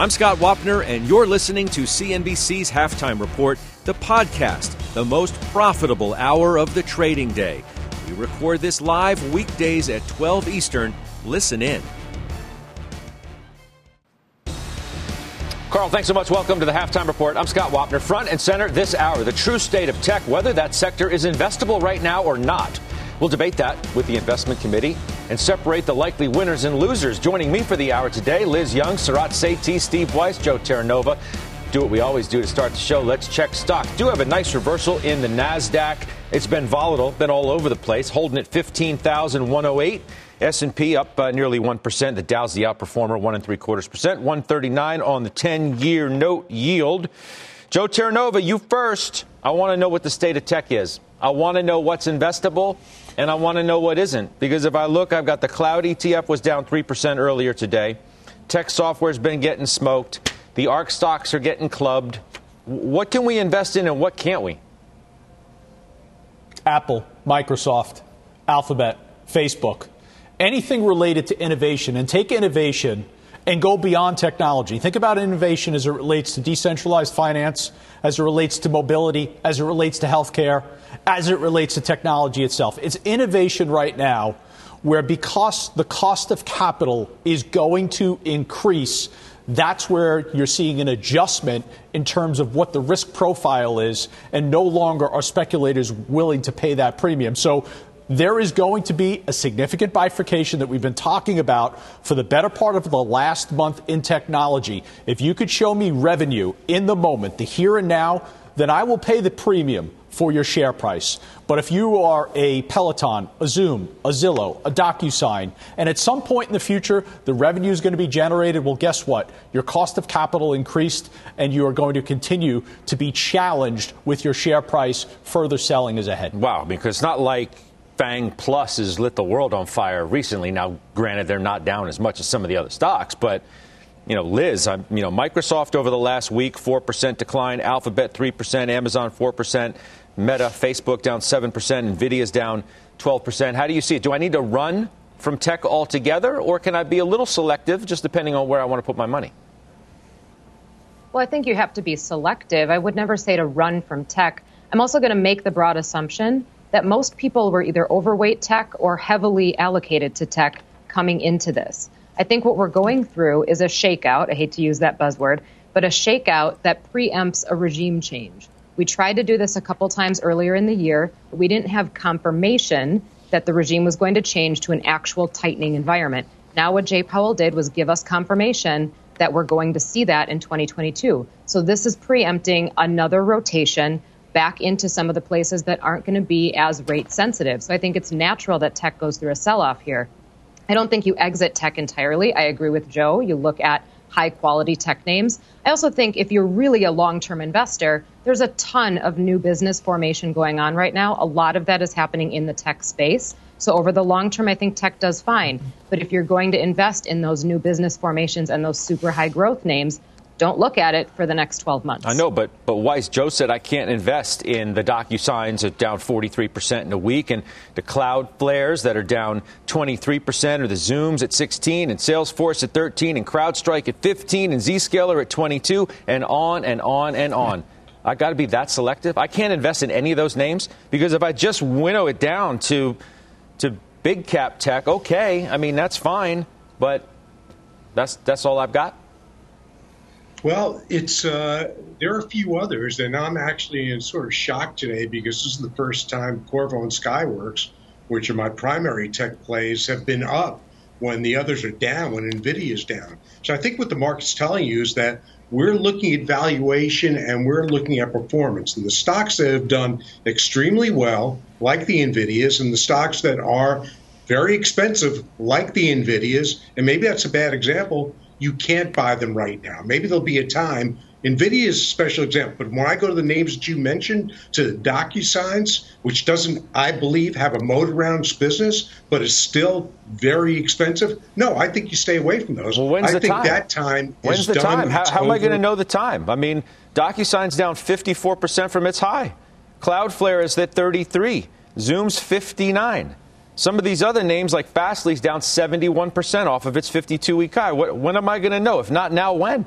I'm Scott Wapner, and you're listening to CNBC's Halftime Report, the podcast, the most profitable hour of the trading day. We record this live weekdays at 12 Eastern. Listen in. Carl, thanks so much. Welcome to the Halftime Report. I'm Scott Wapner. Front and center this hour, the true state of tech, whether that sector is investable right now or not. We'll debate that with the investment committee and separate the likely winners and losers. Joining me for the hour today, Liz Young, Sarat Sethi, Steve Weiss, Joe Terranova. Do what we always do to start the show. Let's check stock. Do have a nice reversal in the NASDAQ. It's been volatile, been all over the place, holding at 15,108. S&P up uh, nearly 1%. The Dow's the outperformer, one and three quarters percent. 139 on the 10-year note yield. Joe Terranova, you first. I want to know what the state of tech is. I want to know what's investable, and I want to know what isn't. Because if I look, I've got the cloud ETF was down 3% earlier today. Tech software's been getting smoked. The ARK stocks are getting clubbed. What can we invest in and what can't we? Apple, Microsoft, Alphabet, Facebook anything related to innovation and take innovation and go beyond technology. Think about innovation as it relates to decentralized finance, as it relates to mobility, as it relates to healthcare, as it relates to technology itself. It's innovation right now where because the cost of capital is going to increase, that's where you're seeing an adjustment in terms of what the risk profile is, and no longer are speculators willing to pay that premium. So there is going to be a significant bifurcation that we've been talking about for the better part of the last month in technology. If you could show me revenue in the moment, the here and now, then I will pay the premium for your share price. But if you are a Peloton, a Zoom, a Zillow, a DocuSign, and at some point in the future the revenue is going to be generated, well, guess what? Your cost of capital increased, and you are going to continue to be challenged with your share price. Further selling is ahead. Wow, because it's not like FANG Plus has lit the world on fire recently. Now, granted, they're not down as much as some of the other stocks, but you know, Liz, I'm, you know, Microsoft over the last week, 4% decline, Alphabet 3%, Amazon 4%, Meta, Facebook down 7%, Nvidia's down 12%. How do you see it? Do I need to run from tech altogether, or can I be a little selective just depending on where I want to put my money? Well, I think you have to be selective. I would never say to run from tech. I'm also going to make the broad assumption that most people were either overweight tech or heavily allocated to tech coming into this. I think what we're going through is a shakeout. I hate to use that buzzword, but a shakeout that preempts a regime change. We tried to do this a couple times earlier in the year, we didn't have confirmation that the regime was going to change to an actual tightening environment. Now, what Jay Powell did was give us confirmation that we're going to see that in 2022. So, this is preempting another rotation back into some of the places that aren't going to be as rate sensitive. So I think it's natural that tech goes through a sell off here. I don't think you exit tech entirely. I agree with Joe. You look at high quality tech names. I also think if you're really a long term investor, there's a ton of new business formation going on right now. A lot of that is happening in the tech space. So over the long term, I think tech does fine. But if you're going to invest in those new business formations and those super high growth names, don't look at it for the next 12 months. I know, but but Weiss, Joe said I can't invest in the DocuSigns at down 43% in a week, and the Cloudflares that are down 23%, or the Zooms at 16, and Salesforce at 13, and CrowdStrike at 15, and Zscaler at 22, and on and on and on. I got to be that selective. I can't invest in any of those names because if I just winnow it down to to big cap tech, okay, I mean that's fine, but that's that's all I've got. Well, it's uh, there are a few others, and I'm actually in sort of shock today because this is the first time Qorvo and Skyworks, which are my primary tech plays, have been up when the others are down, when Nvidia is down. So I think what the market's telling you is that we're looking at valuation and we're looking at performance. And the stocks that have done extremely well, like the Nvidias, and the stocks that are very expensive, like the Nvidias, and maybe that's a bad example, you can't buy them right now. Maybe there'll be a time NVIDIA is a special example, but when I go to the names that you mentioned, to the DocuSigns, which doesn't, I believe, have a moat around its business, but is still very expensive, no, I think you stay away from those. Well, when's I the think time? that time When's is the done. time? How, how am I going to know the time? I mean, DocuSign's down 54% from its high. Cloudflare is at 33. Zoom's 59. Some of these other names, like Fastly's down 71% off of its 52 week high. What, when am I going to know? If not now, when?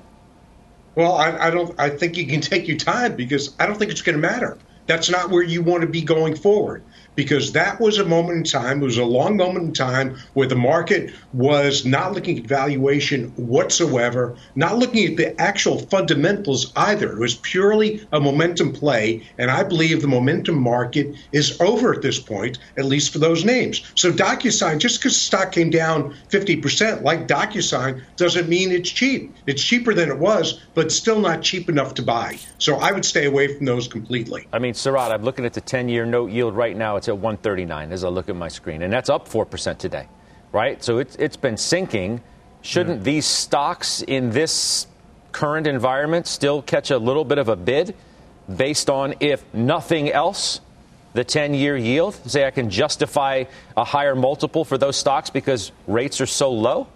Well, I, I don't. I think you can take your time because I don't think it's going to matter. That's not where you want to be going forward because that was a moment in time. It was a long moment in time where the market was not looking at valuation whatsoever, not looking at the actual fundamentals either. It was purely a momentum play, and I believe the momentum market is over at this point, at least for those names. So DocuSign, just because the stock came down 50%, like DocuSign, doesn't mean it's cheap. It's cheaper than it was, but still not cheap enough to buy. So I would stay away from those completely. I mean, Sarat, I'm looking at the 10 year note yield right now. It's at 139 as I look at my screen, and that's up 4% today, right? So it's, it's been sinking. Shouldn't these stocks in this current environment still catch a little bit of a bid based on, if nothing else, the 10 year yield? Say I can justify a higher multiple for those stocks because rates are so low?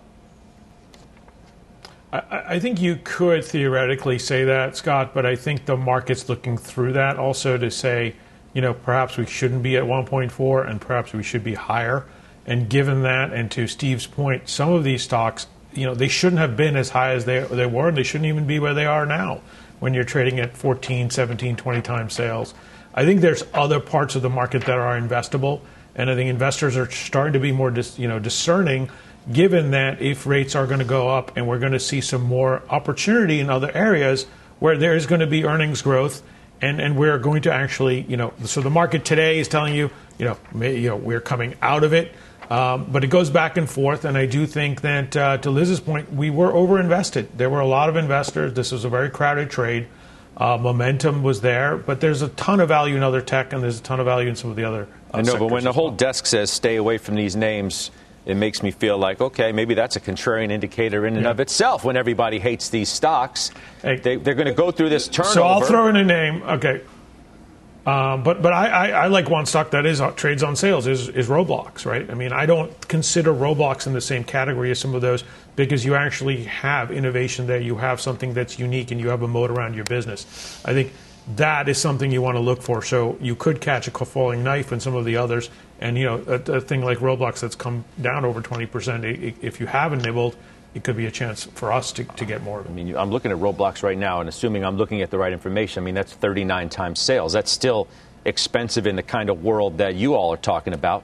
I think you could theoretically say that, Scott, but I think the market's looking through that also to say, you know, perhaps we shouldn't be at 1.4 and perhaps we should be higher. And given that, and to Steve's point, some of these stocks, you know, they shouldn't have been as high as they, they were, and they shouldn't even be where they are now when you're trading at 14, 17, 20 times sales. I think there's other parts of the market that are investable, and I think investors are starting to be more, dis, you know, discerning given that if rates are going to go up and we're going to see some more opportunity in other areas where there is going to be earnings growth and, and we're going to actually, you know, so the market today is telling you, you know, may, you know we're coming out of it. Um, but it goes back and forth, and I do think that, uh, to Liz's point, we were overinvested. There were a lot of investors. This was a very crowded trade. Uh, momentum was there, but there's a ton of value in other tech, and there's a ton of value in some of the other. Uh, I know, but when the whole well. desk says stay away from these names, it makes me feel like, okay, maybe that's a contrarian indicator in and Yeah. of itself when everybody hates these stocks. Hey. they, they're going to go through this turnover. So I'll throw in a name. Okay. Um, but but I, I, I like one stock that is uh, trades on sales is, is Roblox, right? I mean, I don't consider Roblox in the same category as some of those because you actually have innovation there. You have something that's unique and you have a moat around your business. I think that is something you want to look for. So you could catch a falling knife in some of the others. And, you know, a, a thing like Roblox that's come down over 20%, i- i- if you haven't nibbled, it could be a chance for us to, to get more of it. I mean, I'm looking at Roblox right now, and assuming I'm looking at the right information, I mean, that's 39 times sales. That's still expensive in the kind of world that you all are talking about.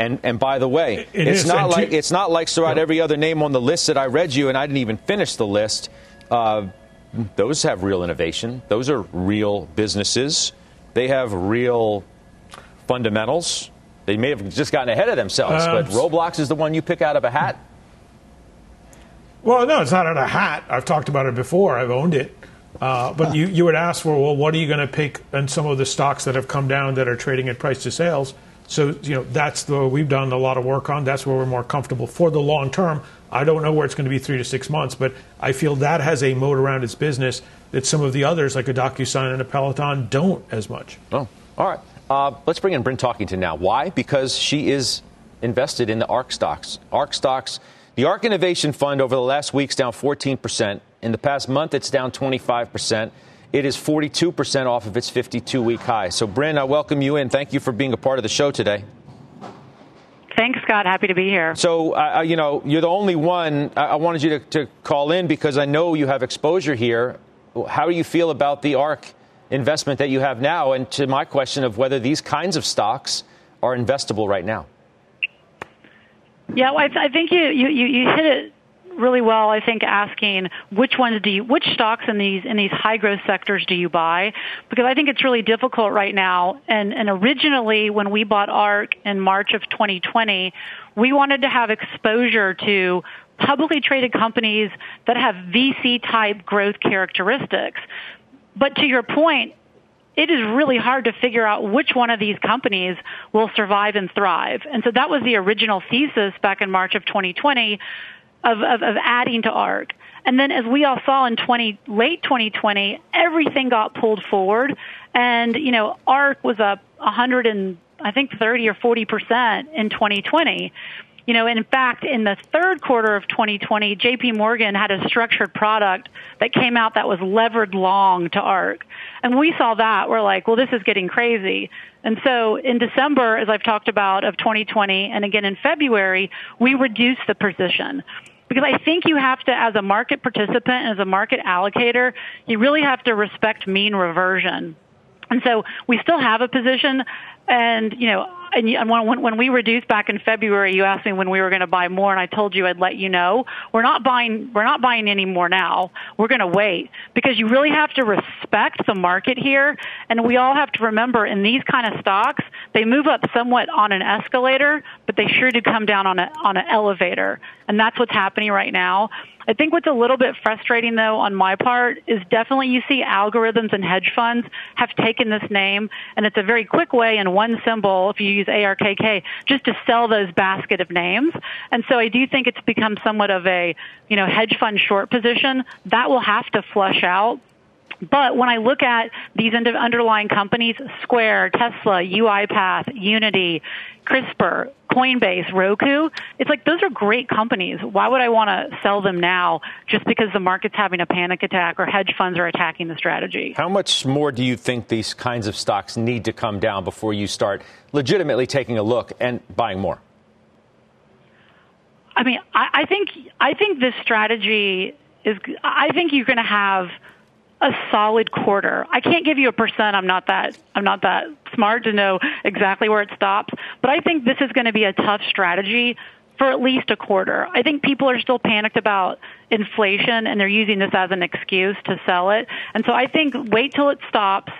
And, and by the way, It it's not like to- it's not like Sarat, Yeah. every other name on the list that I read you, and I didn't even finish the list. Uh, those have real innovation. Those are real businesses. They have real fundamentals. They may have just gotten ahead of themselves, Um, but Roblox is the one you pick out of a hat. Well, no, it's not out of a hat. I've talked about it before. I've owned it. Uh, but you, you would ask for, well, what are you going to pick in some of the stocks that have come down that are trading at price to sales? So, you know, that's the we've done a lot of work on. That's where we're more comfortable for the long term. I don't know where it's going to be three to six months, but I feel that has a moat around its business that some of the others, like a DocuSign and a Peloton, don't as much. Oh, all right. Uh, let's bring in Bryn Talkington now. Why? Because she is invested in the ARK stocks. ARK stocks, the ARK Innovation Fund over the last week's down 14%. In the past month, it's down 25%. It is 42% off of its 52 week high. So, Bryn, I welcome you in. Thank you for being a part of the show today. Thanks, Scott. Happy to be here. So, uh, you know, you're the only one. I, I wanted you to, to call in because I know you have exposure here. How do you feel about the ARK investment that you have now? And to my question of whether these kinds of stocks are investable right now. Yeah, well, I, th- I think you, you, you you hit it really well. I think asking which ones do you, which stocks in these in these high growth sectors do you buy? Because I think it's really difficult right now. And and originally when we bought ARK in March of 2020, we wanted to have exposure to publicly traded companies that have VC type growth characteristics. But to your point, it is really hard to figure out which one of these companies will survive and thrive. And so that was the original thesis back in March of 2020 of, of, of adding to ARK. And then as we all saw in 20, late 2020, everything got pulled forward. And, you know, ARK was up 100 and I think 30 or 40 percent in 2020. You know, in fact, in the third quarter of 2020, JP Morgan had a structured product that came out that was levered long to ARK. And we saw that. We're like, well, this is getting crazy. And so in December, as I've talked about, of 2020, and again in February, we reduced the position. Because I think you have to, as a market participant, and as a market allocator, you really have to respect mean reversion. And so we still have a position, and you know, and when, when we reduced back in February, you asked me when we were going to buy more, and I told you I'd let you know. We're not buying. We're not buying any more now. We're going to wait because you really have to respect the market here, and we all have to remember in these kind of stocks, they move up somewhat on an escalator, but they sure do come down on a on an elevator, and that's what's happening right now. I think what's a little bit frustrating though on my part is definitely you see algorithms and hedge funds have taken this name and it's a very quick way and one symbol if you use ARKK just to sell those basket of names. And so I do think it's become somewhat of a, you know, hedge fund short position that will have to flush out but when I look at these underlying companies, Square, Tesla, UiPath, Unity, CRISPR, Coinbase, Roku, it's like those are great companies. Why would I want to sell them now just because the market's having a panic attack or hedge funds are attacking the strategy? How much more do you think these kinds of stocks need to come down before you start legitimately taking a look and buying more? I mean, I, I think I think this strategy is. I think you're going to have a solid quarter. I can't give you a percent. I'm not that I'm not that smart to know exactly where it stops, but I think this is going to be a tough strategy for at least a quarter. I think people are still panicked about inflation and they're using this as an excuse to sell it. And so I think wait till it stops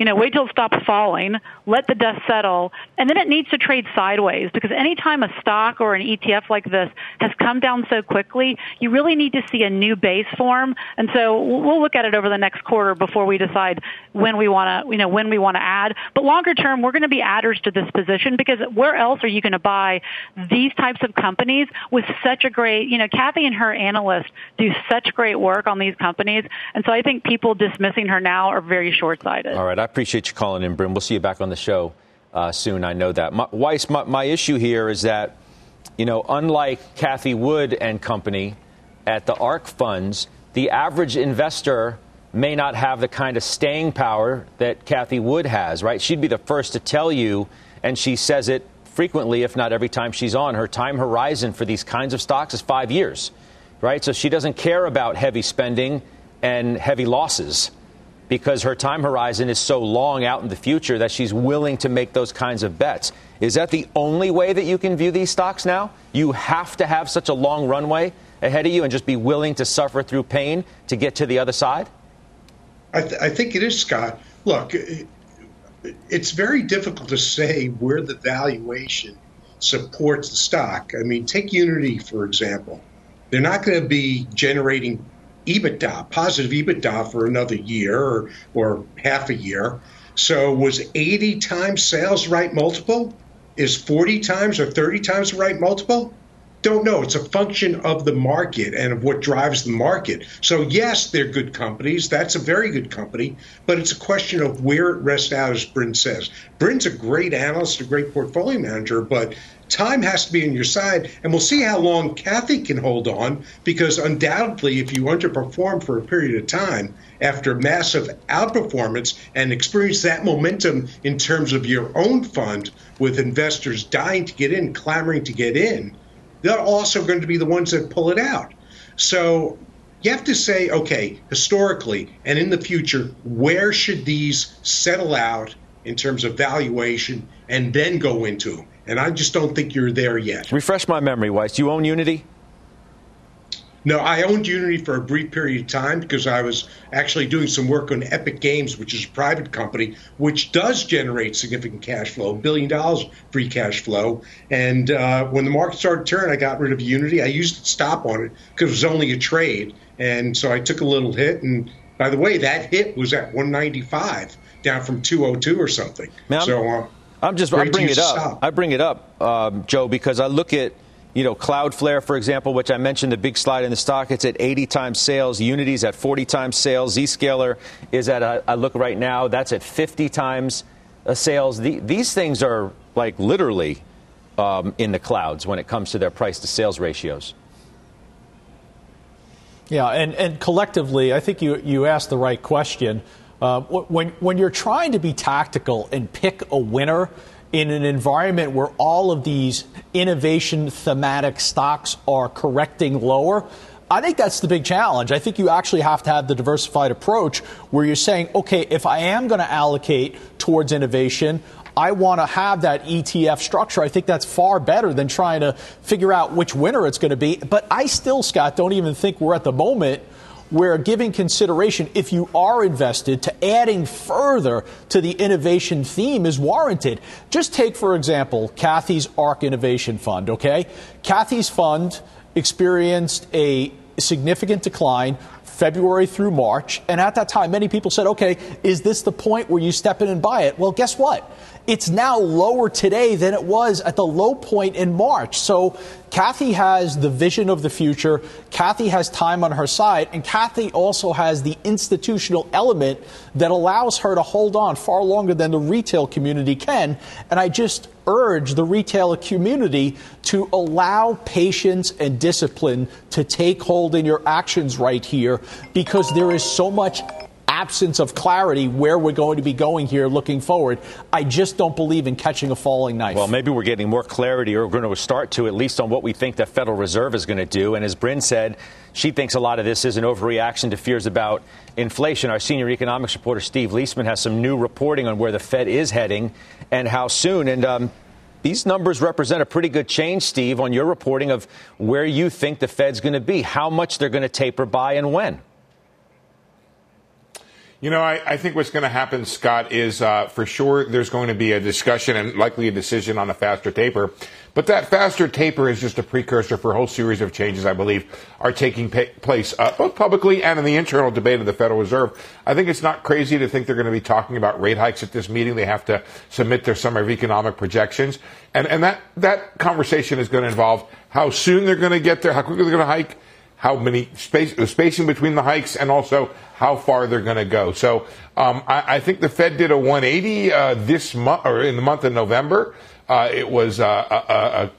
you know, wait till it stops falling, let the dust settle, and then it needs to trade sideways because anytime a stock or an ETF like this has come down so quickly, you really need to see a new base form. And so we'll look at it over the next quarter before we decide when we want to, you know, when we want to add. But longer term, we're going to be adders to this position because where else are you going to buy these types of companies with such a great, you know, Cathie and her analysts do such great work on these companies. And so I think people dismissing her now are very short sighted. All right. I appreciate you calling in, Bryn. We'll see you back on the show uh, soon. I know that. My, Weiss, my, my issue here is that, you know, unlike Cathie Wood and company at the ARK funds, the average investor may not have the kind of staying power that Cathie Wood has, right? She'd be the first to tell you, and she says it frequently, if not every time she's on. Her time horizon for these kinds of stocks is five years, right? So she doesn't care about heavy spending and heavy losses because her time horizon is so long out in the future that she's willing to make those kinds of bets. Is that the only way that you can view these stocks now? You have to have such a long runway ahead of you and just be willing to suffer through pain to get to the other side? I, th- I think it is, Scott. Look, it's very difficult to say where the valuation supports the stock. I mean, take Unity, for example. They're not going to be generating EBITDA, positive EBITDA for another year or, or half a year. So was 80 times sales right multiple? Is 40 times or 30 times the right multiple? Don't know. It's a function of the market and of what drives the market. So, yes, they're good companies. That's a very good company, but it's a question of where it rests out, as Bryn says. Bryn's a great analyst, a great portfolio manager, but time has to be on your side, and we'll see how long Cathie can hold on because undoubtedly, if you underperform for a period of time after massive outperformance and experience that momentum in terms of your own fund with investors dying to get in, clamoring to get in, they're also going to be the ones that pull it out. So you have to say, okay, historically and in the future, where should these settle out in terms of valuation and then go into them? And I just don't think you're there yet. Refresh my memory, Weiss. Do you own Unity? No, I owned Unity for a brief period of time because I was actually doing some work on Epic Games, which is a private company, which does generate significant cash flow, a billion dollars free cash flow. And uh, when the market started turning, I got rid of Unity. I used to stop on it because it was only a trade. And so I took a little hit. And by the way, that hit was at 195, down from 202 or something. so uh, I'm just I bring it up. Stop. I bring it up, um, Joe, because I look at you know, Cloudflare, for example, which I mentioned, the big slide in the stock, it's at 80 times sales. Unity's at 40 times sales. Zscaler is at, a, I look right now, that's at 50 times uh, sales. The, these things are like literally um, in the clouds when it comes to their price to sales ratios. Yeah, and, and collectively, I think you, you asked the right question. Uh, when, when you're trying to be tactical and pick a winner, in an environment where all of these innovation thematic stocks are correcting lower, I think that's the big challenge. I think you actually have to have the diversified approach where you're saying, okay, if I am going to allocate towards innovation, I want to have that ETF structure. I think that's far better than trying to figure out which winner it's going to be. But I still, Scott, don't even think we're at the moment where giving consideration, if you are invested, to adding further to the innovation theme is warranted. Just take, for example, Cathie's ARK Innovation Fund, okay? Cathie's fund experienced a significant decline February through March. And at that time, many people said, okay, is this the point where you step in and buy it? Well, guess what? It's now lower today than it was at the low point in March. So Cathie has the vision of the future. Cathie has time on her side. And Cathie also has the institutional element that allows her to hold on far longer than the retail community can. And I just urge the retail community to allow patience and discipline to take hold in your actions right here because there is so much absence of clarity where we're going to be going here looking forward. I just don't believe in catching a falling knife. Well, maybe we're getting more clarity, or we're going to start to, at least on what we think the Federal Reserve is going to do. And as Bryn said, she thinks a lot of this is an overreaction to fears about inflation. Our senior economics reporter, Steve Liesman, has some new reporting on where the Fed is heading and how soon. And um, these numbers represent a pretty good change, Steve, on your reporting of where you think the Fed's going to be, how much they're going to taper by, and when. You know, I, I, think what's going to happen, Scott, is uh, for sure there's going to be a discussion and likely a decision on a faster taper. But that faster taper is just a precursor for a whole series of changes, I believe, are taking pa- place uh, both publicly and in the internal debate of the Federal Reserve. I think it's not crazy to think they're going to be talking about rate hikes at this meeting. They have to submit their summer of economic projections. And, and that, that conversation is going to involve how soon they're going to get there, how quickly they're going to hike, how many space, the spacing between the hikes, and also how far they're going to go. So um, I, I, think the Fed did a 180 uh, this month or in the month of November. Uh, it was uh, a, a,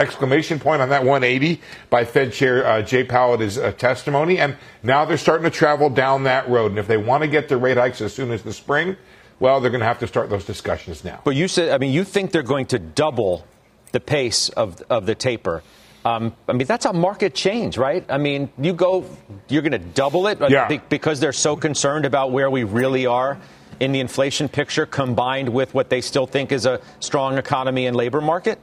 exclamation point on that 180 by Fed Chair uh, Jay Powell at his uh, testimony, and now they're starting to travel down that road. And if they want to get the rate hikes as soon as the spring, well, they're going to have to start those discussions now. But you said, I mean, you think they're going to double the pace of of the taper. Um, I mean, that's a market change, right? I mean, you go, you're going to double it yeah. because they're so concerned about where we really are in the inflation picture combined with what they still think is a strong economy and labor market?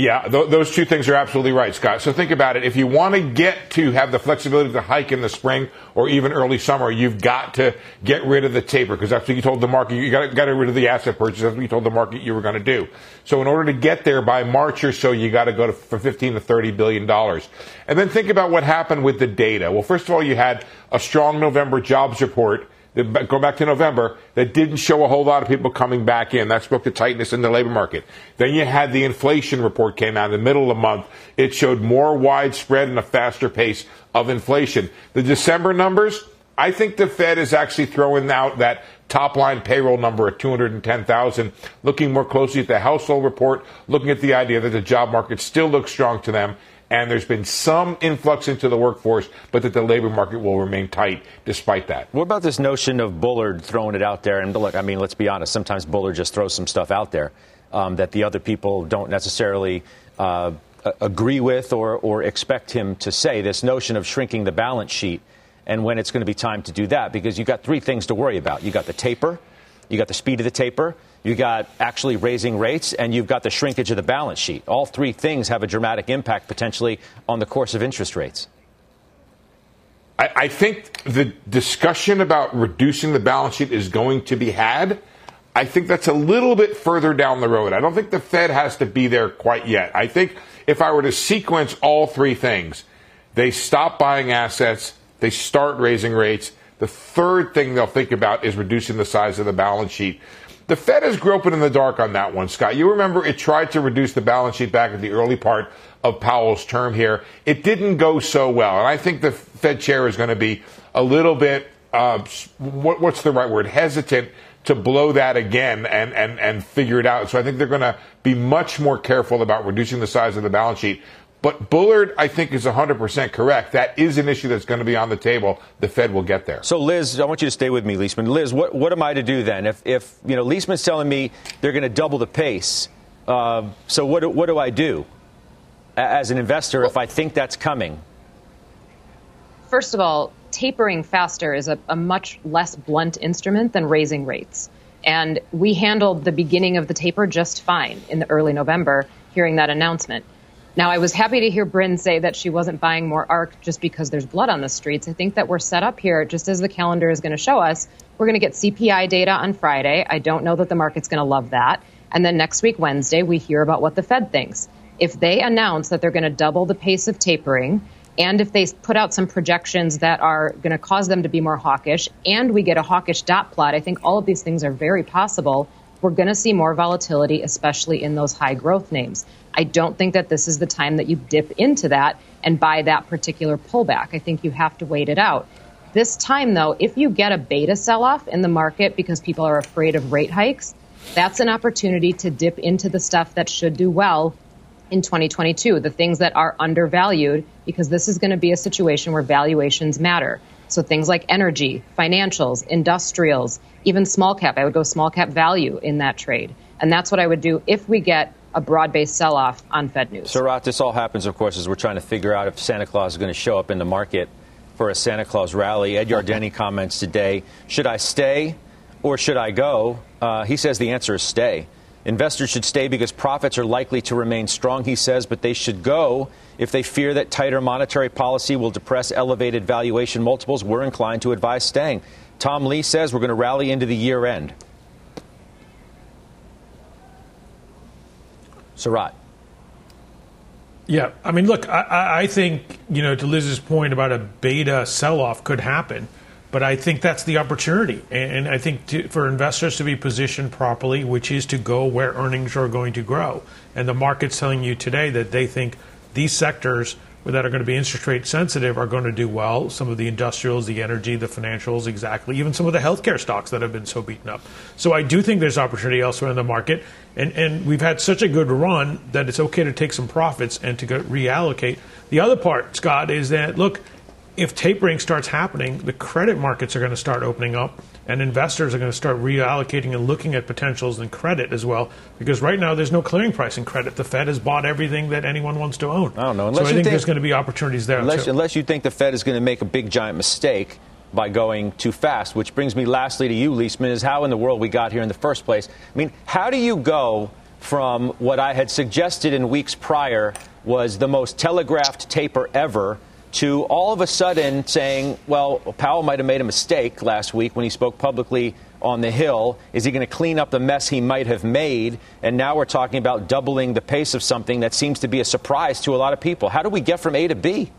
Yeah, th- those two things are absolutely right, Scott. So think about it. If you want to get to have the flexibility to hike in the spring or even early summer, you've got to get rid of the taper because that's what you told the market. You got to get rid of the asset purchase. That's what you told the market you were going to do. So in order to get there by March or so, you got to go to for 15 to 30 billion dollars. And then think about what happened with the data. Well, first of all, you had a strong November jobs report go back to November, that didn't show a whole lot of people coming back in. That spoke to tightness in the labor market. Then you had the inflation report came out in the middle of the month. It showed more widespread and a faster pace of inflation. The December numbers, I think the Fed is actually throwing out that top line payroll number at 210,000, looking more closely at the household report, looking at the idea that the job market still looks strong to them and there's been some influx into the workforce, but that the labor market will remain tight despite that. What about this notion of Bullard throwing it out there? And look, I mean, let's be honest, sometimes Bullard just throws some stuff out there um, that the other people don't necessarily uh, agree with or, or expect him to say. This notion of shrinking the balance sheet and when it's going to be time to do that, because you've got three things to worry about. You've got the taper, you got the speed of the taper, you got actually raising rates, and you've got the shrinkage of the balance sheet. All three things have a dramatic impact potentially on the course of interest rates. I, I think the discussion about reducing the balance sheet is going to be had. I think that's a little bit further down the road. I don't think the Fed has to be there quite yet. I think if I were to sequence all three things, they stop buying assets, they start raising rates. The third thing they'll think about is reducing the size of the balance sheet. The Fed is groping in the dark on that one, Scott. You remember it tried to reduce the balance sheet back at the early part of Powell's term here. It didn't go so well. And I think the Fed chair is going to be a little bit, uh, what, what's the right word, hesitant to blow that again and, and, and figure it out. So I think they're going to be much more careful about reducing the size of the balance sheet. But Bullard, I think, is 100% correct. That is an issue that's going to be on the table. The Fed will get there. So, Liz, I want you to stay with me, Liesman. Liz, what, what am I to do then? If, if you know, Liesman's telling me they're going to double the pace, uh, so what, what do I do as an investor if I think that's coming? First of all, tapering faster is a, a much less blunt instrument than raising rates. And we handled the beginning of the taper just fine in the early November, hearing that announcement. Now, I was happy to hear Bryn say that she wasn't buying more ARK just because there's blood on the streets. I think that we're set up here, just as the calendar is going to show us. We're going to get CPI data on Friday. I don't know that the market's going to love that. And then next week, Wednesday, we hear about what the Fed thinks. If they announce that they're going to double the pace of tapering, and if they put out some projections that are going to cause them to be more hawkish, and we get a hawkish dot plot, I think all of these things are very possible. We're going to see more volatility, especially in those high growth names. I don't think that this is the time that you dip into that and buy that particular pullback. I think you have to wait it out. This time, though, if you get a beta sell off in the market because people are afraid of rate hikes, that's an opportunity to dip into the stuff that should do well in 2022, the things that are undervalued, because this is going to be a situation where valuations matter. So things like energy, financials, industrials, even small cap. I would go small cap value in that trade. And that's what I would do if we get a broad-based sell-off on Fed news. Sarat, this all happens, of course, as we're trying to figure out if Santa Claus is going to show up in the market for a Santa Claus rally. Ed Yardeni comments today: Should I stay or should I go? Uh, he says the answer is stay. Investors should stay because profits are likely to remain strong, he says, but they should go if they fear that tighter monetary policy will depress elevated valuation multiples. We're inclined to advise staying. Tom Lee says we're going to rally into the year end. Sarat. Yeah, I mean, look, I, I think you know to Liz's point about a beta sell-off could happen, but I think that's the opportunity, and I think to, for investors to be positioned properly, which is to go where earnings are going to grow, and the market's telling you today that they think these sectors that are going to be interest rate sensitive are going to do well. Some of the industrials, the energy, the financials, exactly. Even some of the healthcare stocks that have been so beaten up. So I do think there's opportunity elsewhere in the market. And, and we've had such a good run that it's okay to take some profits and to reallocate. The other part, Scott, is that, look, if tapering starts happening, the credit markets are going to start opening up, and investors are going to start reallocating and looking at potentials in credit as well. Because right now, there's no clearing price in credit. The Fed has bought everything that anyone wants to own. I don't know. Unless so I think, think, there's going to be opportunities there. Unless, too. unless you think the Fed is going to make a big giant mistake by going too fast. Which brings me lastly to you, Liesman, is how in the world we got here in the first place. I mean, how do you go from what I had suggested in weeks prior was the most telegraphed taper ever? To all of a sudden saying, well, Powell might have made a mistake last week when he spoke publicly on the Hill. Is he going to clean up the mess he might have made? And now we're talking about doubling the pace of something that seems to be a surprise to a lot of people. How do we get from A to B?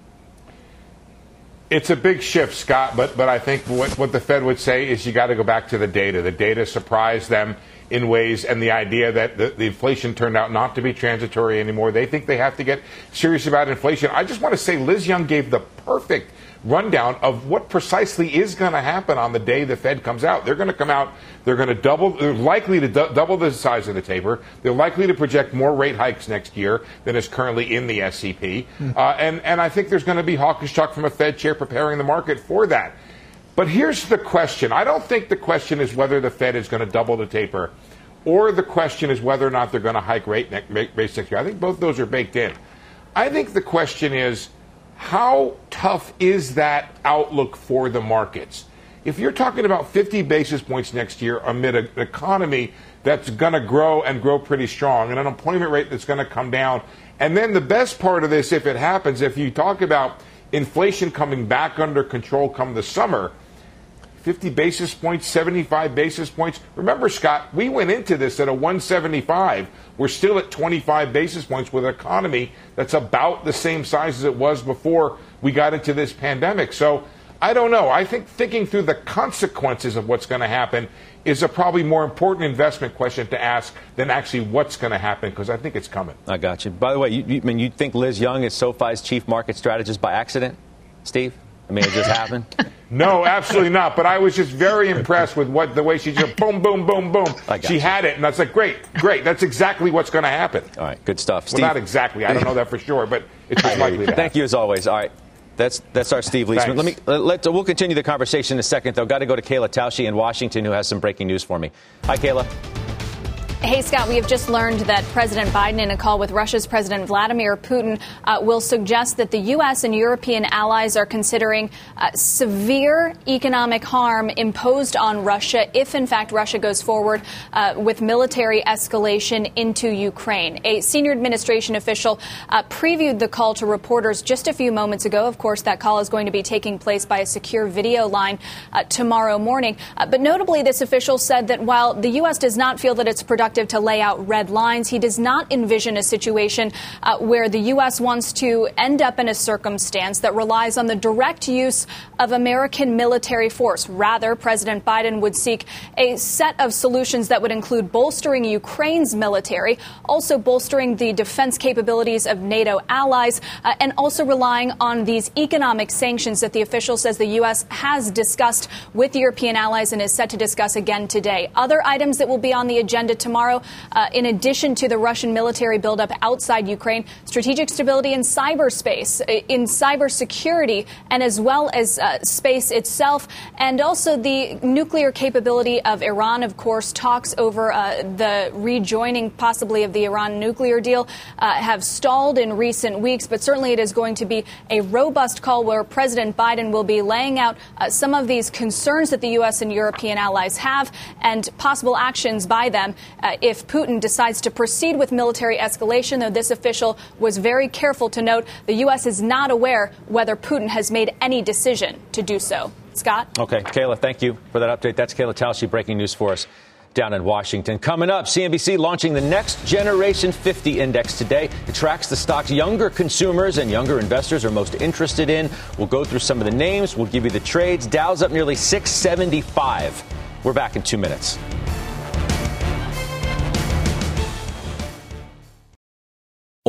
It's a big shift, Scott, but, but I think what, what the Fed would say is you got to go back to the data. The data surprised them in ways, and the idea that the, the, inflation turned out not to be transitory anymore. They think they have to get serious about inflation. I just want to say Liz Young gave the perfect rundown of what precisely is going to happen on the day the Fed comes out. They're going to come out. They're going to double. They're likely to du- double the size of the taper. They're likely to project more rate hikes next year than is currently in the SEP. Mm. Uh, and and I think there's going to be hawkish talk from a Fed chair preparing the market for that. But here's the question. I don't think the question is whether the Fed is going to double the taper or the question is whether or not they're going to hike rate next year. I think both those are baked in. I think the question is how tough is that outlook for the markets? If you're talking about 50 basis points next year amid an economy that's going to grow and grow pretty strong, and an unemployment rate that's going to come down, and then the best part of this, if it happens, if you talk about inflation coming back under control come the summer, 50 basis points, 75 basis points. Remember, Scott, we went into this at a 175. We're still at 25 basis points with an economy that's about the same size as it was before we got into this pandemic. So I don't know. I think thinking through the consequences of what's going to happen is a probably more important investment question to ask than actually what's going to happen because I think it's coming. I got you. By the way, you, you, I mean, you think Liz Young is SoFi's chief market strategist by accident, Steve? I mean, it just happened. no, absolutely not. But I was just very impressed with what the way she just boom, boom, boom, boom. She you. had it, and that's like great, great. That's exactly what's going to happen. All right, good stuff. Well, not exactly. I don't know that for sure, but it's just likely. That. Thank happen. you as always. All right. That's that's our Steve Liesman. Let me let, we'll continue the conversation in a second though. Got to go to Kayla Tausche in Washington who has some breaking news for me. Hi, Kayla. Hey, Scott, we have just learned that President Biden, in a call with Russia's President Vladimir Putin, uh, will suggest that the U.S. and European allies are considering uh, severe economic harm imposed on Russia if, in fact, Russia goes forward uh, with military escalation into Ukraine. A senior administration official uh, previewed the call to reporters just a few moments ago. Of course, that call is going to be taking place by a secure video line uh, tomorrow morning. Uh, but notably, this official said that while the U.S. does not feel that it's productive to lay out red lines. He does not envision a situation uh, where the U.S. wants to end up in a circumstance that relies on the direct use of American military force. Rather, President Biden would seek a set of solutions that would include bolstering Ukraine's military, also bolstering the defense capabilities of NATO allies, uh, and also relying on these economic sanctions that the official says the U.S. has discussed with European allies and is set to discuss again today. Other items that will be on the agenda tomorrow tomorrow. Uh, in addition to the Russian military buildup outside Ukraine, strategic stability in cyberspace, uh, in cybersecurity, and as well as uh, space itself, and also the nuclear capability of Iran. Of course, talks over uh, the rejoining possibly of the Iran nuclear deal uh, have stalled in recent weeks, but certainly it is going to be a robust call where President Biden will be laying out uh, some of these concerns that the U.S. and European allies have and possible actions by them uh, Uh, if Putin decides to proceed with military escalation, though this official was very careful to note the U.S. is not aware whether Putin has made any decision to do so. Scott? Okay, Kayla, thank you for that update. That's Kayla Tausche breaking news for us down in Washington. Coming up, CNBC launching the next generation 50 index today. It tracks the stocks younger consumers and younger investors are most interested in. We'll go through some of the names, we'll give you the trades. Dow's up nearly 675. We're back in two minutes.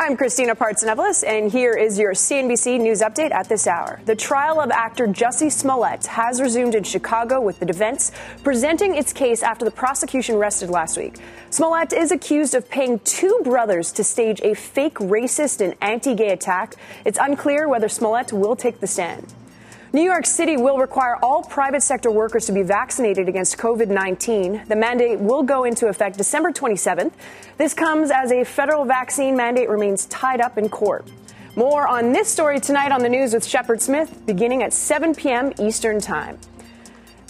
I'm Christina Partsinevelos, and here is your CNBC News Update at this hour. The trial of actor Jussie Smollett has resumed in Chicago with the defense presenting its case after the prosecution rested last week. Smollett is accused of paying two brothers to stage a fake racist and anti gay attack. It's unclear whether Smollett will take the stand. New York City will require all private sector workers to be vaccinated against COVID 19. The mandate will go into effect December 27th. This comes as a federal vaccine mandate remains tied up in court. More on this story tonight on the news with Shepard Smith, beginning at 7 p.m. Eastern Time.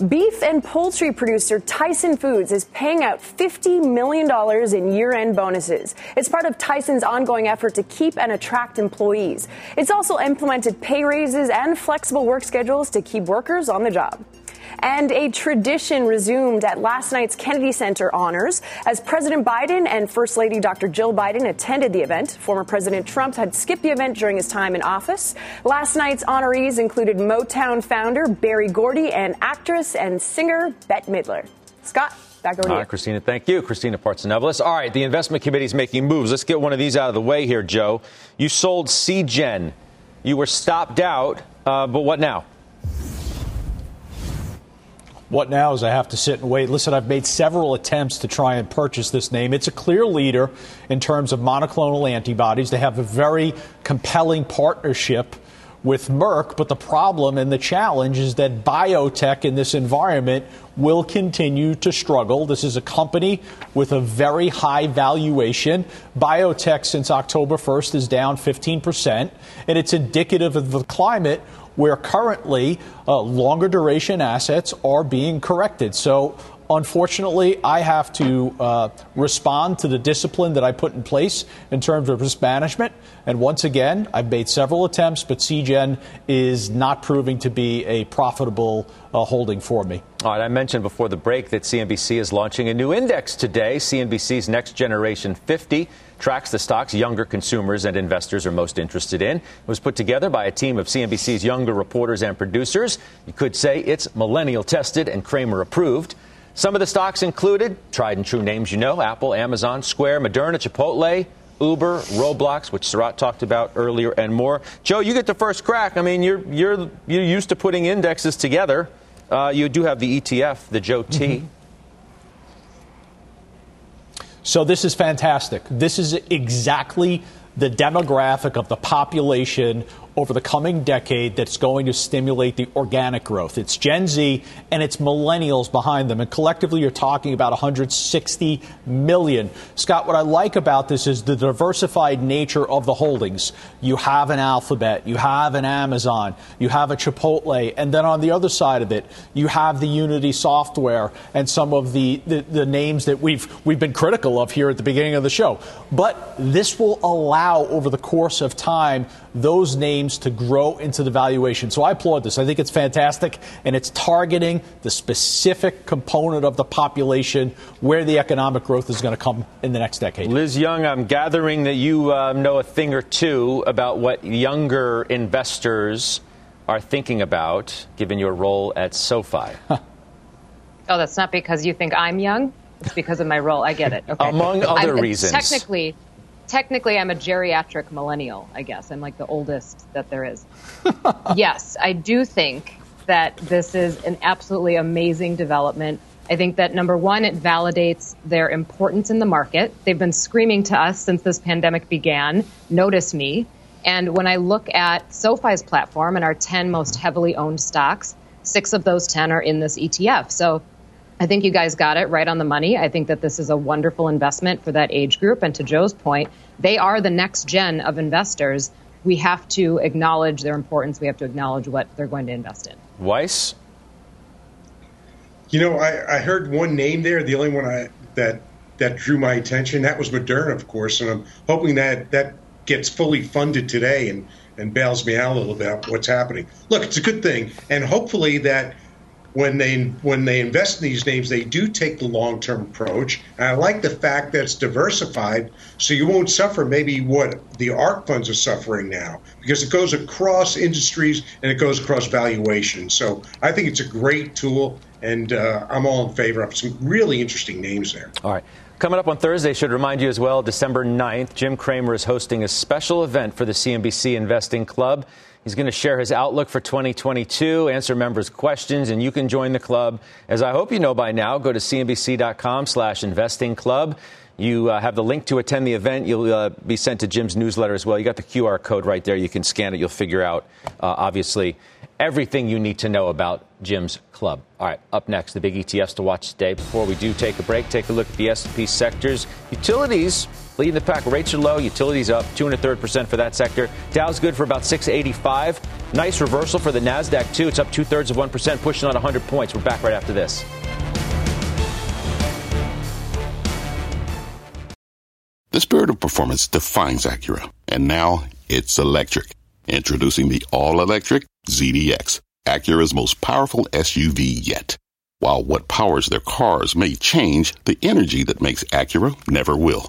Beef and poultry producer Tyson Foods is paying out $50 million in year end bonuses. It's part of Tyson's ongoing effort to keep and attract employees. It's also implemented pay raises and flexible work schedules to keep workers on the job. And a tradition resumed at last night's Kennedy Center honors as President Biden and First Lady Dr. Jill Biden attended the event. Former President Trump had skipped the event during his time in office. Last night's honorees included Motown founder Berry Gordy and actress and singer Bette Midler. Scott. Back over to you. Christina, thank you. Christina Partsinevelos. All right, the investment committee is making moves. Let's get one of these out of the way here, Joe. You sold Seagen. You were stopped out, uh, but what now? What now is I have to sit and wait. Listen, I've made several attempts to try and purchase this name. It's a clear leader in terms of monoclonal antibodies. They have a very compelling partnership with Merck, but the problem and the challenge is that biotech in this environment will continue to struggle. This is a company with a very high valuation. Biotech since October 1st is down 15%, and it's indicative of the climate where currently uh, longer duration assets are being corrected. So unfortunately, I have to uh, respond to the discipline that I put in place in terms of risk management. And once again, I've made several attempts, but Seagen is not proving to be a profitable uh, holding for me. All right, I mentioned before the break that CNBC is launching a new index today, CNBC's Next Generation 50 tracks the stocks younger consumers and investors are most interested in. It was put together by a team of CNBC's younger reporters and producers. You could say it's millennial tested and Cramer approved. Some of the stocks included tried and true names you know Apple, Amazon, Square, Moderna, Chipotle, Uber, Roblox, which Sarat talked about earlier, and more. Joe, you get the first crack. I mean, you're, you're, you're used to putting indexes together. Uh, you do have the ETF, the Joe T. Mm-hmm. So this is fantastic. This is exactly the demographic of the population over the coming decade that's going to stimulate the organic growth. It's Gen Z and it's millennials behind them. And collectively, you're talking about 160 million. Scott, what I like about this is the diversified nature of the holdings. You have an Alphabet, you have an Amazon, you have a Chipotle, and then on the other side of it, you have the Unity software and some of the, the, the names that we've, we've been critical of here at the beginning of the show. But this will allow over the course of time those names to grow into the valuation. So I applaud this. I think it's fantastic, and it's targeting the specific component of the population where the economic growth is going to come in the next decade. Liz Young, I'm gathering that you uh, know a thing or two about what younger investors are thinking about, given your role at SoFi. oh, that's not because you think I'm young. It's because of my role. I get it. Okay. Among other I'm, reasons. Technically, technically I'm a geriatric millennial, I guess. I'm like the oldest that there is. yes, I do think that this is an absolutely amazing development. I think that number one, it validates their importance in the market. They've been screaming to us since this pandemic began, notice me. And when I look at SoFi's platform and our 10 most heavily owned stocks, six of those 10 are in this ETF. So I think you guys got it right on the money. I think that this is a wonderful investment for that age group. And to Joe's point, they are the next gen of investors. We have to acknowledge their importance. We have to acknowledge what they're going to invest in. Weiss? You know, I, I heard one name there. The only one I, that that drew my attention that was Moderna, of course, and I'm hoping that that gets fully funded today and and bails me out a little bit about what's happening. Look, it's a good thing, and hopefully that when they when they invest in these names, they do take the long term approach. And I like the fact that it's diversified, so you won't suffer maybe what the ARK funds are suffering now, because it goes across industries and it goes across valuations. So I think it's a great tool, and uh, I'm all in favor of some really interesting names there. All right. Coming up on Thursday, should remind you as well, December 9th, Jim Cramer is hosting a special event for the CNBC Investing Club. He's going to share his outlook for 2022, answer members' questions, and you can join the club. As I hope you know by now, go to cnbc.com slash investing club. You uh, have the link to attend the event. You'll uh, be sent to Jim's newsletter as well. You got the QR code right there. You can scan it. You'll figure out, uh, obviously, everything you need to know about Jim's club. All right, up next, the big ETFs to watch today. Before we do take a break, take a look at the S&P sectors. Utilities leading the pack. Rates are low, utilities up two and a third percent for that sector. Dow's good for about 685. Nice reversal for the Nasdaq too. It's up two thirds of one percent, pushing on 100 points. We're back right after this. The spirit of performance defines Acura, and now it's electric. Introducing the all-electric ZDX, Acura's most powerful SUV yet. While what powers their cars may change, the energy that makes Acura never will.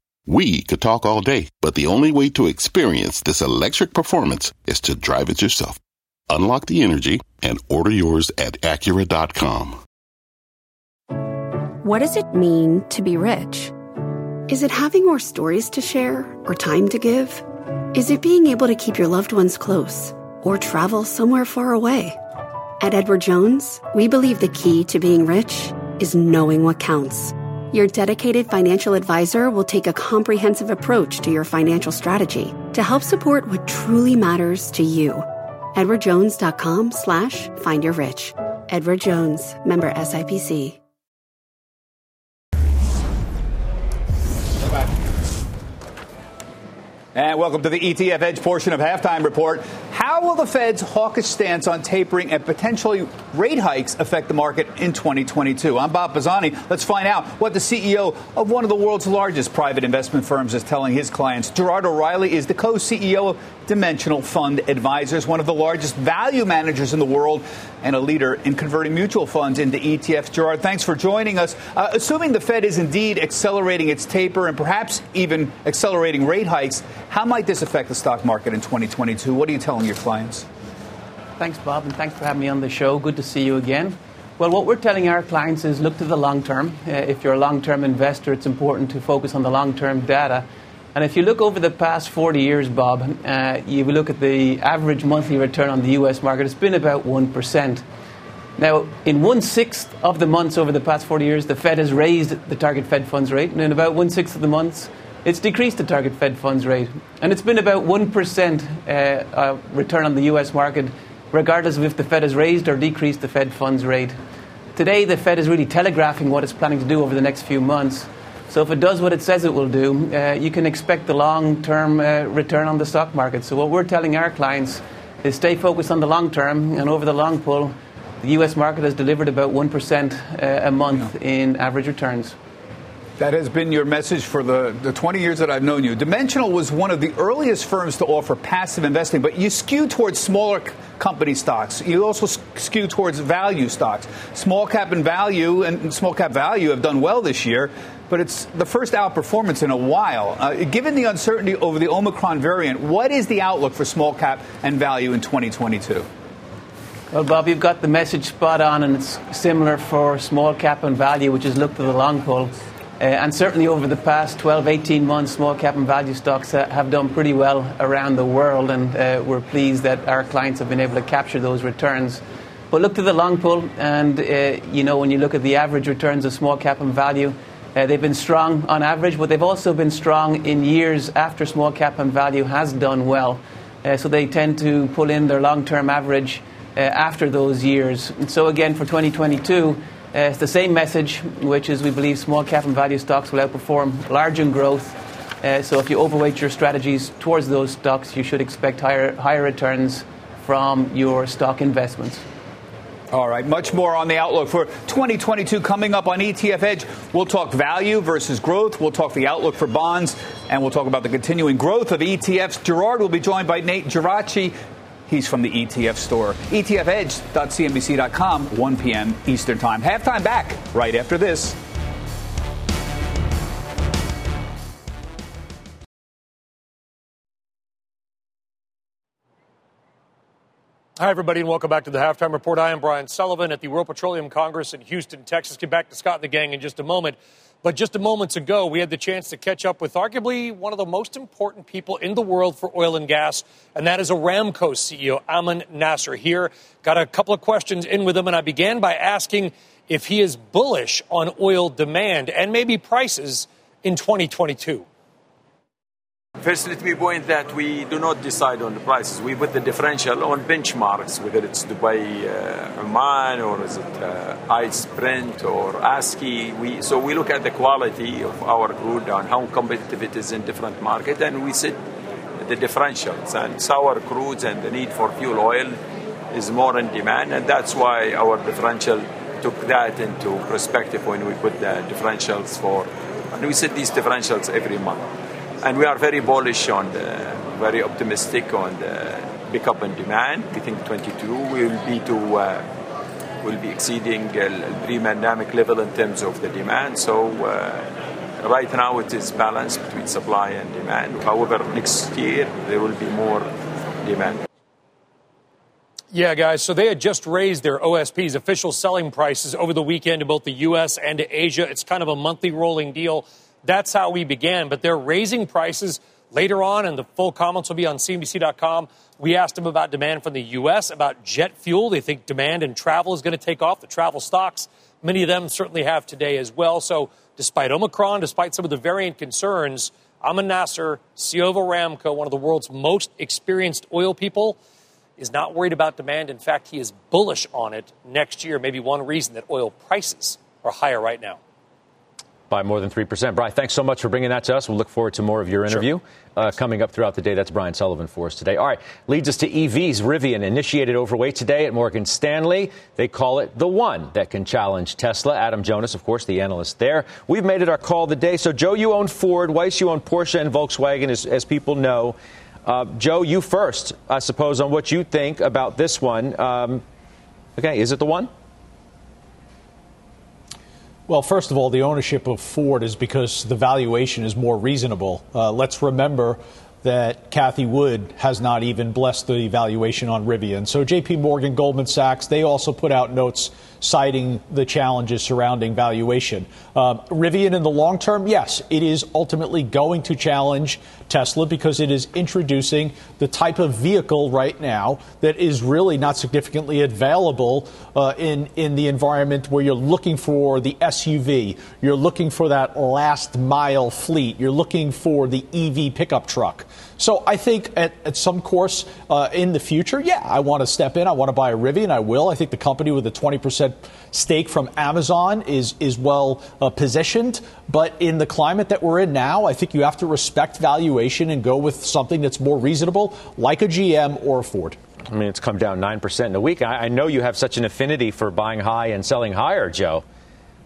We could talk all day, but the only way to experience this electric performance is to drive it yourself. Unlock the energy and order yours at Acura.com. What does it mean to be rich? Is it having more stories to share or time to give? Is it being able to keep your loved ones close or travel somewhere far away? At Edward Jones, we believe the key to being rich is knowing what counts. Your dedicated financial advisor will take a comprehensive approach to your financial strategy to help support what truly matters to you. EdwardJones.com slash find your rich. Edward Jones, member SIPC. And welcome to the ETF Edge portion of Halftime Report. How will the Fed's hawkish stance on tapering and potentially rate hikes affect the market in 2022? I'm Bob Pisani. Let's find out what the CEO of one of the world's largest private investment firms is telling his clients. Gerard O'Reilly is the co CEO of Dimensional Fund Advisors, one of the largest value managers in the world and a leader in converting mutual funds into ETFs. Gerard, thanks for joining us. Uh, assuming the Fed is indeed accelerating its taper and perhaps even accelerating rate hikes, how might this affect the stock market in 2022? What are you telling your clients? Thanks, Bob, and thanks for having me on the show. Good to see you again. Well, what we're telling our clients is look to the long term. Uh, if you're a long term investor, it's important to focus on the long term data. And if you look over the past 40 years, Bob, uh, you look at the average monthly return on the US market, it's been about 1%. Now, in one sixth of the months over the past 40 years, the Fed has raised the target Fed funds rate, and in about one sixth of the months, it's decreased the target Fed funds rate. And it's been about 1% uh, uh, return on the US market, regardless of if the Fed has raised or decreased the Fed funds rate. Today, the Fed is really telegraphing what it's planning to do over the next few months. So if it does what it says it will do, uh, you can expect the long-term uh, return on the stock market. So what we're telling our clients is stay focused on the long term, and over the long pull, the U.S. market has delivered about 1% uh, a month yeah. in average returns. That has been your message for the, the 20 years that I've known you. Dimensional was one of the earliest firms to offer passive investing, but you skew towards smaller company stocks. You also skew towards value stocks. Small cap and value and small cap value have done well this year, but it's the first outperformance in a while. Uh, given the uncertainty over the Omicron variant, what is the outlook for small cap and value in 2022? Well, Bob, you've got the message spot on, and it's similar for small cap and value, which is look to the long pull. Uh, and certainly over the past 12, 18 months, small cap and value stocks uh, have done pretty well around the world, and uh, we're pleased that our clients have been able to capture those returns. But look to the long pull, and uh, you know when you look at the average returns of small cap and value, uh, they've been strong on average, but they've also been strong in years after small cap and value has done well. Uh, so they tend to pull in their long term average uh, after those years. And so, again, for 2022, uh, it's the same message, which is we believe small cap and value stocks will outperform large in growth. Uh, so, if you overweight your strategies towards those stocks, you should expect higher, higher returns from your stock investments. All right, much more on the outlook for 2022 coming up on ETF Edge. We'll talk value versus growth. We'll talk the outlook for bonds, and we'll talk about the continuing growth of ETFs. Gerard will be joined by Nate Geraci. He's from the ETF store. ETFedge.cnbc.com, 1 p.m. Eastern Time. Halftime back right after this. Hi, everybody, and welcome back to the Halftime Report. I am Brian Sullivan at the World Petroleum Congress in Houston, Texas. Get back to Scott and the gang in just a moment. But just a moments ago, we had the chance to catch up with arguably one of the most important people in the world for oil and gas, and that is Aramco CEO Amin Nasser. Here, got a couple of questions in with him, and I began by asking if he is bullish on oil demand and maybe prices in 2022. First, let me point that we do not decide on the prices. We put the differential on benchmarks, whether it's Dubai, uh, Oman, or is it uh, ICE Brent or ASCI. We, so we look at the quality of our crude and how competitive it is in different markets, and we set the differentials. And sour crudes and the need for fuel oil is more in demand, and that's why our differential took that into perspective when we put the differentials for. And we set these differentials every month and we are very bullish on the, very optimistic on the pickup in demand. We think 22 will be to uh, will be exceeding pre-pandemic level in terms of the demand. So uh, right now it is balanced between supply and demand. However, next year there will be more demand. Yeah, guys. So they had just raised their OSP's official selling prices over the weekend to both the U.S. and Asia. It's kind of a monthly rolling deal. That's how we began. But they're raising prices later on, and the full comments will be on CNBC.com. We asked them about demand from the U.S., about jet fuel. They think demand and travel is going to take off. The travel stocks, many of them certainly have today as well. So, despite Omicron, despite some of the variant concerns, Amin Nasser, CEO of Aramco, one of the world's most experienced oil people, is not worried about demand. In fact, he is bullish on it next year. Maybe one reason that oil prices are higher right now by more than 3%. Brian, thanks so much for bringing that to us. We'll look forward to more of your interview sure. uh, coming up throughout the day. That's Brian Sullivan for us today. All right, leads us to EVs. Rivian initiated overweight today at Morgan Stanley. They call it the one that can challenge Tesla. Adam Jonas, of course, the analyst there. We've made it our call of the day. So, Joe, you own Ford. Weiss, you own Porsche and Volkswagen, as, as people know. Uh, Joe, you first, I suppose, on what you think about this one. Um, okay, is it the one? Well, first of all, the ownership of Ford is because the valuation is more reasonable. Uh, let's remember that Cathie Wood has not even blessed the valuation on Rivian. So JP Morgan, Goldman Sachs, they also put out notes citing the challenges surrounding valuation. Um, Rivian in the long term, yes, it is ultimately going to challenge Tesla because it is introducing the type of vehicle right now that is really not significantly available uh, in in the environment where you're looking for the SUV, you're looking for that last mile fleet, you're looking for the EV pickup truck. So I think at, at some course uh, in the future, yeah, I want to step in. I want to buy a Rivian. I will. I think the company with a 20% stake from Amazon is is well uh, positioned. But in the climate that we're in now, I think you have to respect valuation and go with something that's more reasonable, like a GM or a Ford. I mean, it's come down 9% in a week. I, I know you have such an affinity for buying high and selling higher, Joe,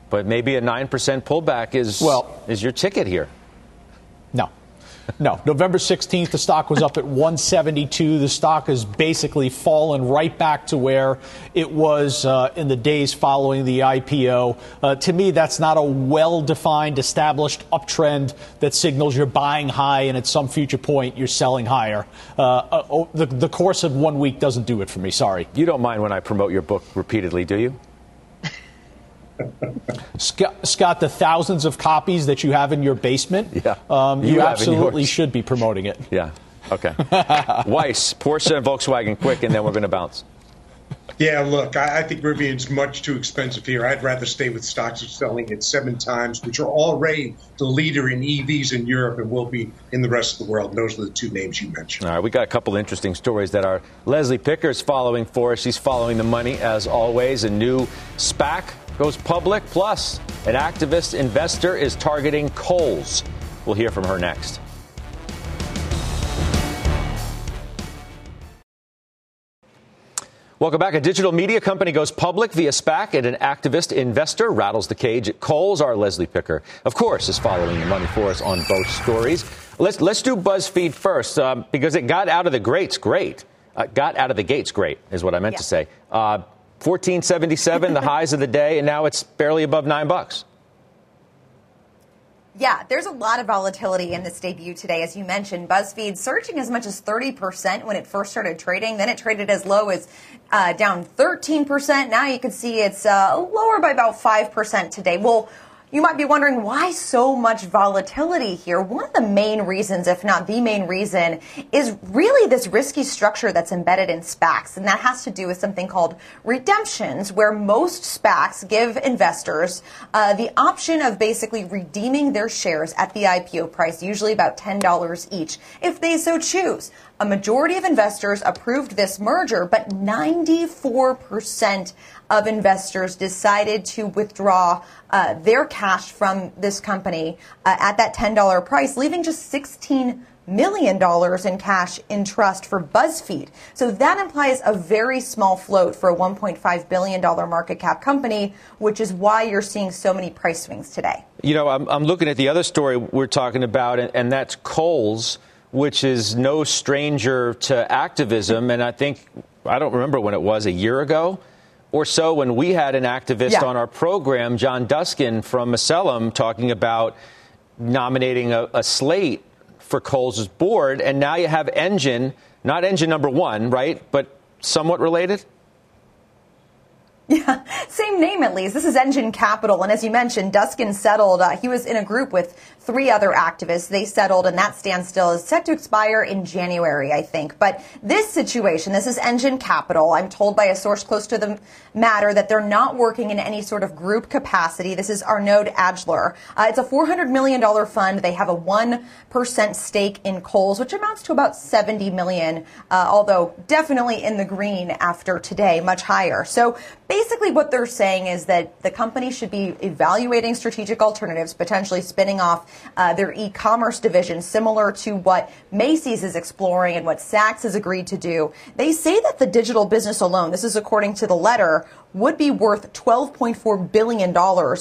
but maybe a 9% pullback is, well, is your ticket here. No, no. November 16th, the stock was up at 172. The stock has basically fallen right back to where it was uh, in the days following the IPO. Uh, to me, that's not a well defined, established uptrend that signals you're buying high and at some future point you're selling higher. Uh, uh oh, the, the course of one week doesn't do it for me. Sorry. You don't mind when I promote your book repeatedly, do you? Scott, Scott, the thousands of copies that you have in your basement, yeah. Um, you, you absolutely should be promoting it. Yeah. Okay. Weiss, Porsche, and Volkswagen, quick, and then we're going to bounce. Yeah, look, I, I, think Rivian's much too expensive here. I'd rather stay with stocks are selling at seven times, which are already the leader in EVs in Europe and will be in the rest of the world. And those are the two names you mentioned. All right, we got a couple interesting stories that our Leslie Picker is following for us. She's following the money as always. A new SPAC goes public. Plus, an activist investor is targeting Kohl's. We'll hear from her next. Welcome back. A digital media company goes public via SPAC, and an activist investor rattles the cage at Kohl's. Our Leslie Picker, of course, is following the money for us on both stories. Let's let's do BuzzFeed first um, because it got out of the gates great. Uh, got out of the gates great is what I meant yeah. to say. Uh, 1477, the highs of the day, and now it's barely above nine bucks. Yeah, there's a lot of volatility in this debut today. As you mentioned, BuzzFeed surging as much as 30% when it first started trading. Then it traded as low as uh, down 13%. Now you can see it's uh, lower by about 5% today. Well, you might be wondering why so much volatility here. One of the main reasons, if not the main reason, is really this risky structure that's embedded in SPACs. And that has to do with something called redemptions, where most SPACs give investors uh, the option of basically redeeming their shares at the IPO price, usually about $10 each, if they so choose. A majority of investors approved this merger, but 94% of investors decided to withdraw uh, their cash from this company uh, at that $10 price, leaving just 16 million dollars in cash in trust for BuzzFeed. So that implies a very small float for a 1.5 billion dollar market cap company, which is why you're seeing so many price swings today. You know, I'm, I'm looking at the other story we're talking about, and, and that's Kohl's which is no stranger to activism. And I think, I don't remember when it was, a year ago or so, when we had an activist yeah. on our program, John Duskin from Macellum, talking about nominating a, a slate for Kohl's board. And now you have Engine, not Engine number one, right? But somewhat related? Yeah, same name at least. This is Engine Capital. And as you mentioned, Duskin settled. Uh, he was in a group with three other activists. They settled, and that standstill is set to expire in January, I think. But this situation, this is Engine Capital. I'm told by a source close to the matter that they're not working in any sort of group capacity. This is Arnaud Ajdler. Uh, it's a $400 million fund. They have a 1% stake in Kohl's, which amounts to about 70 million, uh, although definitely in the green after today, much higher. So basically what they're saying is that the company should be evaluating strategic alternatives, potentially spinning off uh, their e-commerce division, similar to what Macy's is exploring and what Saks has agreed to do. They say that the digital business alone, this is according to the letter, would be worth $12.4 billion,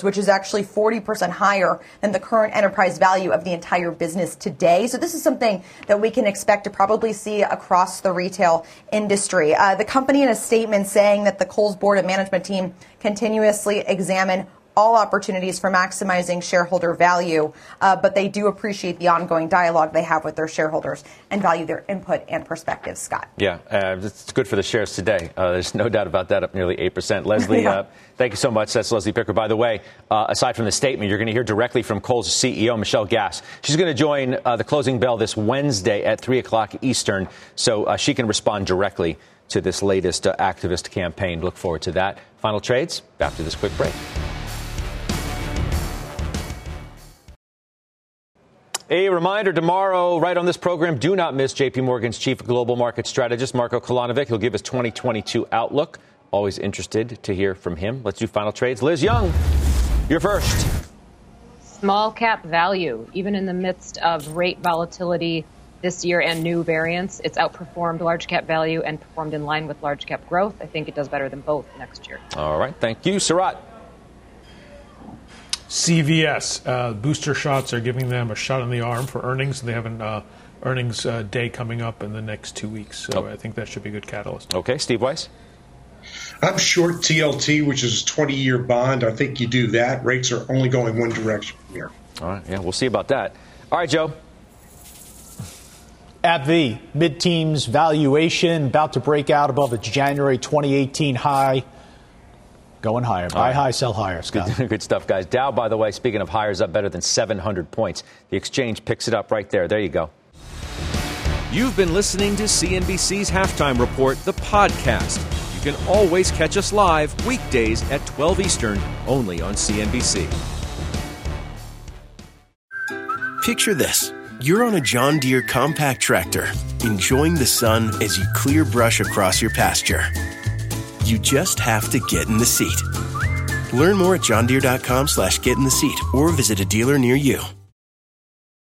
which is actually 40% higher than the current enterprise value of the entire business today. So this is something that we can expect to probably see across the retail industry. Uh, the company in a statement saying that the Kohl's board and management team continuously examine all opportunities for maximizing shareholder value, uh, but they do appreciate the ongoing dialogue they have with their shareholders and value their input and perspectives. Scott. Yeah, uh, it's good for the shares today. Uh, there's no doubt about that, up nearly 8%. Leslie, yeah. Uh, thank you so much. That's Leslie Picker. By the way, uh, aside from the statement, you're going to hear directly from Kohl's CEO, Michelle Gass. She's going to join uh, the closing bell this Wednesday at 3 o'clock Eastern, so she can respond directly to this latest activist campaign. Look forward to that. Final trades after this quick break. A reminder tomorrow, right on this program, do not miss JP Morgan's chief global market strategist, Marco Kolanovic. He'll give his 2022 outlook. Always interested to hear from him. Let's do final trades. Liz Young, you're first. Small cap value, even in the midst of rate volatility this year and new variants, it's outperformed large cap value and performed in line with large cap growth. I think it does better than both next year. All right. Thank you, Sarat. CVS uh, booster shots are giving them a shot in the arm for earnings. They have an uh, earnings uh, day coming up in the next two weeks, so oh. I think that should be a good catalyst. Okay, Steve Weiss. I'm short TLT, which is a 20 year bond. I think you do that. Rates are only going one direction from here. All right, yeah, we'll see about that. All right, Joe. AbbVie, mid teens valuation, about to break out above its January 2018 high. Going higher. Buy right. high, sell higher, Scott. Good, good, stuff, guys. Dow, by the way, speaking of higher, is up better than 700 points. The exchange picks it up right there. There you go. You've been listening to CNBC's Halftime Report, the podcast. You can always catch us live weekdays at 12 Eastern, only on CNBC. Picture this. You're on a John Deere compact tractor, enjoying the sun as you clear brush across your pasture. You just have to get in the seat. Learn more at johndeere.com slash get in the seat or visit a dealer near you.